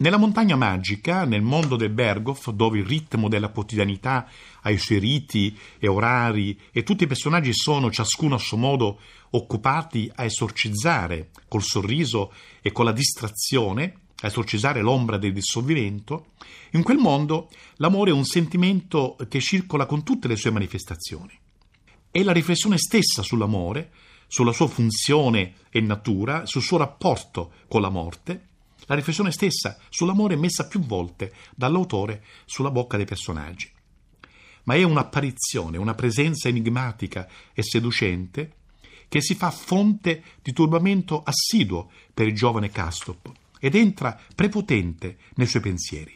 Nella montagna magica, nel mondo del Berghof, dove il ritmo della quotidianità ha i suoi riti e orari e tutti i personaggi sono, ciascuno a suo modo, occupati a esorcizzare col sorriso e con la distrazione, a esorcizzare l'ombra del dissolvimento, in quel mondo l'amore è un sentimento che circola con tutte le sue manifestazioni. È la riflessione stessa sull'amore, sulla sua funzione e natura, sul suo rapporto con la morte, la riflessione stessa sull'amore messa più volte dall'autore sulla bocca dei personaggi. Ma è un'apparizione, una presenza enigmatica e seducente che si fa fonte di turbamento assiduo per il giovane Castop ed entra prepotente nei suoi pensieri.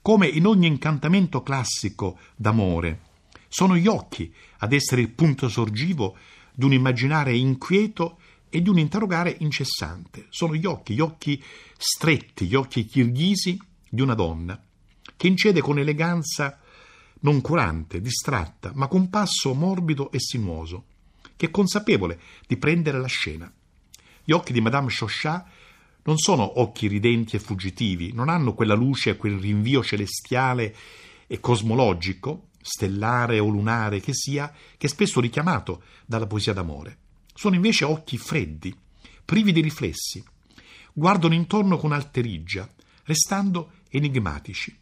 Come in ogni incantamento classico d'amore, sono gli occhi ad essere il punto sorgivo di un immaginare inquieto e di un interrogare incessante. Sono gli occhi, gli occhi stretti, gli occhi kirghisi di una donna, che incede con eleganza non curante, distratta, ma con passo morbido e sinuoso, che è consapevole di prendere la scena. Gli occhi di Madame Chauchat non sono occhi ridenti e fuggitivi, non hanno quella luce, quel rinvio celestiale e cosmologico, stellare o lunare che sia, che è spesso richiamato dalla poesia d'amore. Sono invece occhi freddi, privi di riflessi. Guardano intorno con alterigia, restando enigmatici.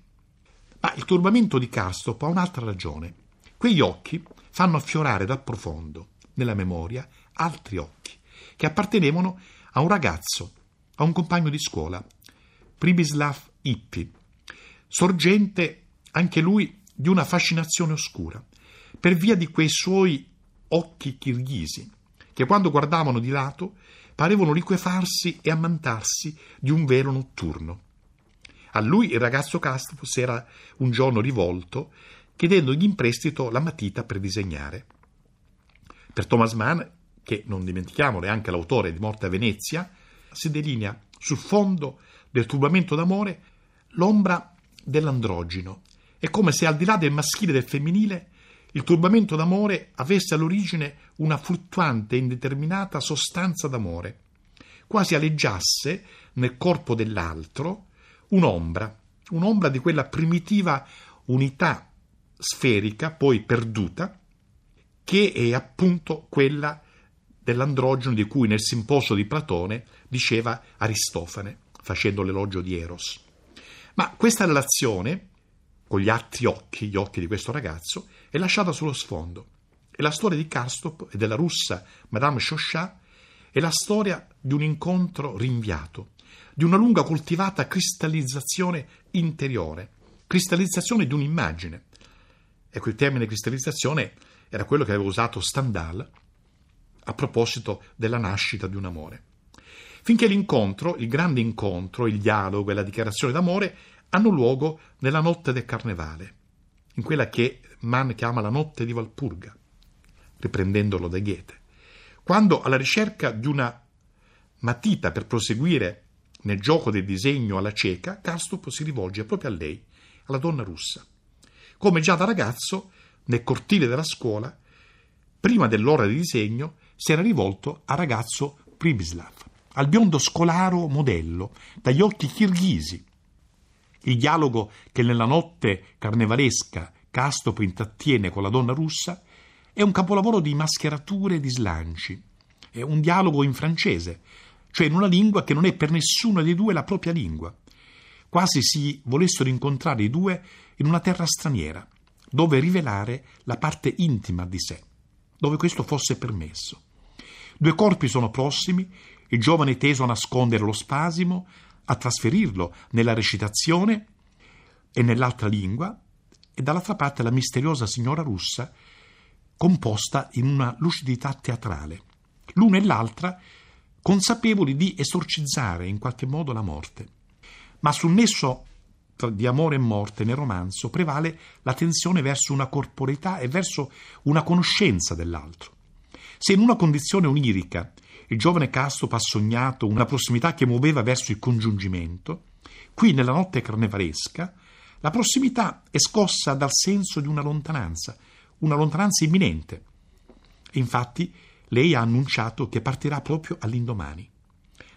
Ma il turbamento di Castop ha un'altra ragione. Quegli occhi fanno affiorare dal profondo, nella memoria, altri occhi, che appartenevano a un ragazzo, a un compagno di scuola, Pribislav Ippi, sorgente anche lui di una fascinazione oscura, per via di quei suoi occhi kirghisi, che quando guardavano di lato parevano liquefarsi e ammantarsi di un velo notturno. A lui il ragazzo Castro si era un giorno rivolto, chiedendogli in prestito la matita per disegnare. Per Thomas Mann, che non dimentichiamolo è anche l'autore di Morte a Venezia, si delinea sul fondo del turbamento d'amore l'ombra dell'androgino. È come se al di là del maschile e del femminile il turbamento d'amore avesse all'origine una fluttuante e indeterminata sostanza d'amore, quasi aleggiasse nel corpo dell'altro un'ombra, un'ombra di quella primitiva unità sferica, poi perduta, che è appunto quella dell'androgeno di cui nel simposio di Platone diceva Aristofane, facendo l'elogio di Eros. Ma questa relazione con gli altri occhi, gli occhi di questo ragazzo, è lasciata sullo sfondo. E la storia di Karstop e della russa Madame Chauchat è la storia di un incontro rinviato, di una lunga coltivata cristallizzazione interiore, cristallizzazione di un'immagine. Ecco, il termine cristallizzazione era quello che aveva usato Stendhal a proposito della nascita di un amore. Finché l'incontro, il grande incontro, il dialogo e la dichiarazione d'amore hanno luogo nella notte del carnevale, in quella che Mann chiama la notte di Valpurga, riprendendolo da Goethe, quando alla ricerca di una matita per proseguire nel gioco del disegno alla cieca, Kastup si rivolge proprio a lei, alla donna russa. Come già da ragazzo, nel cortile della scuola, prima dell'ora di disegno, si era rivolto al ragazzo Pribislav, al biondo scolaro modello, dagli occhi kirghisi, il dialogo che nella notte carnevalesca Castop intrattiene con la donna russa è un capolavoro di mascherature e di slanci. È un dialogo in francese, cioè in una lingua che non è per nessuno dei due la propria lingua. Quasi si volessero incontrare i due in una terra straniera, dove rivelare la parte intima di sé, dove questo fosse permesso. Due corpi sono prossimi, il giovane teso a nascondere lo spasimo, a trasferirlo nella recitazione e nell'altra lingua, e dall'altra parte la misteriosa signora russa, composta in una lucidità teatrale, l'una e l'altra consapevoli di esorcizzare in qualche modo la morte. Ma sul nesso di amore e morte nel romanzo prevale la tensione verso una corporeità e verso una conoscenza dell'altro. Se in una condizione onirica il giovane Castro ha sognato una prossimità che muoveva verso il congiungimento, qui nella notte carnevalesca la prossimità è scossa dal senso di una lontananza, una lontananza imminente. infatti lei ha annunciato che partirà proprio all'indomani.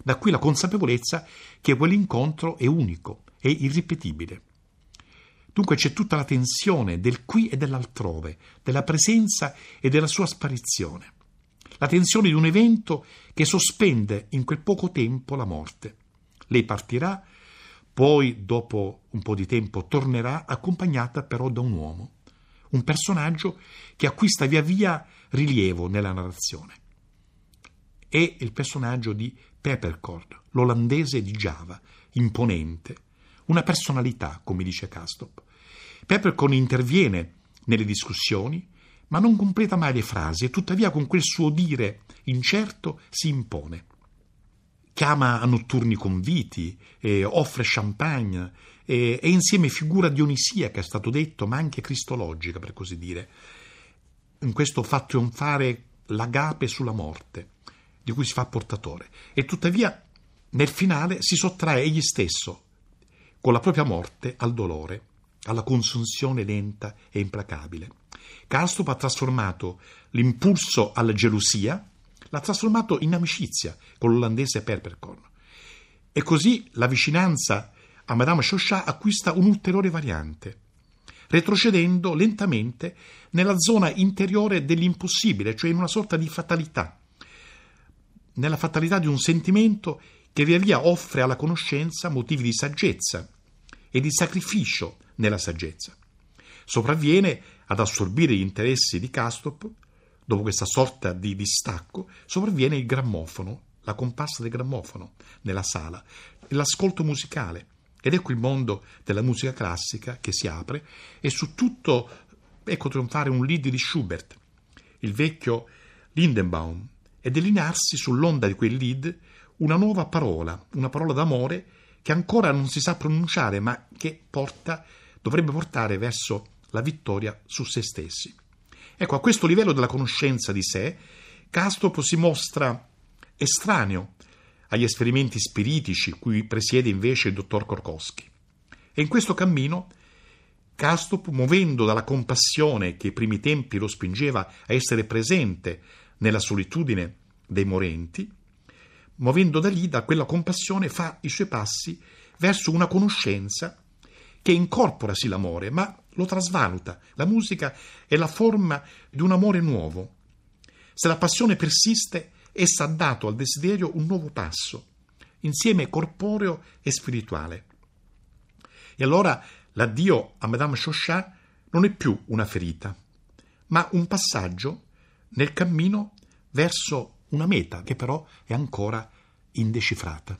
Da qui la consapevolezza che quell'incontro è unico, è irripetibile. Dunque c'è tutta la tensione del qui e dell'altrove, della presenza e della sua sparizione. La tensione di un evento che sospende in quel poco tempo la morte. Lei partirà, poi dopo un po' di tempo tornerà accompagnata però da un uomo, un personaggio che acquista via via rilievo nella narrazione. È il personaggio di Peppercorn, l'olandese di Java, imponente, una personalità, come dice Castop. Peppercorn interviene nelle discussioni, ma non completa mai le frasi e tuttavia con quel suo dire incerto si impone. Chiama a notturni conviti, eh, offre champagne, eh, è insieme figura dionisiaca, è stato detto, ma anche cristologica, per così dire. In questo fa trionfare l'agape sulla morte di cui si fa portatore e tuttavia nel finale si sottrae egli stesso con la propria morte al dolore, alla consunzione lenta e implacabile. Castrop ha trasformato l'impulso alla gelosia, l'ha trasformato in amicizia con l'olandese Perpercorn. E così la vicinanza a Madame Chauchat acquista un'ulteriore variante, retrocedendo lentamente nella zona interiore dell'impossibile, cioè in una sorta di fatalità nella fatalità di un sentimento che via via offre alla conoscenza motivi di saggezza e di sacrificio nella saggezza. Sopravviene ad assorbire gli interessi di Castop, dopo questa sorta di distacco, sopravviene il grammofono, la comparsa del grammofono nella sala, l'ascolto musicale. Ed ecco il mondo della musica classica che si apre e su tutto ecco trionfare un lead di Schubert, il vecchio Lindenbaum, e delinearsi sull'onda di quel lead una nuova parola, una parola d'amore che ancora non si sa pronunciare, ma che porta, dovrebbe portare verso la vittoria su se stessi. Ecco, a questo livello della conoscenza di sé, Castrop si mostra estraneo agli esperimenti spiritici cui presiede invece il dottor Korkowski. E in questo cammino Castrop, muovendo dalla compassione che ai primi tempi lo spingeva a essere presente nella solitudine dei morenti, muovendo da lì, da quella compassione, fa i suoi passi verso una conoscenza che incorpora sì l'amore, ma lo trasvaluta. La musica è la forma di un amore nuovo. Se la passione persiste, essa ha dato al desiderio un nuovo passo, insieme corporeo e spirituale. E allora l'addio a Madame Chauchat non è più una ferita, ma un passaggio nel cammino verso una meta che però è ancora indecifrata.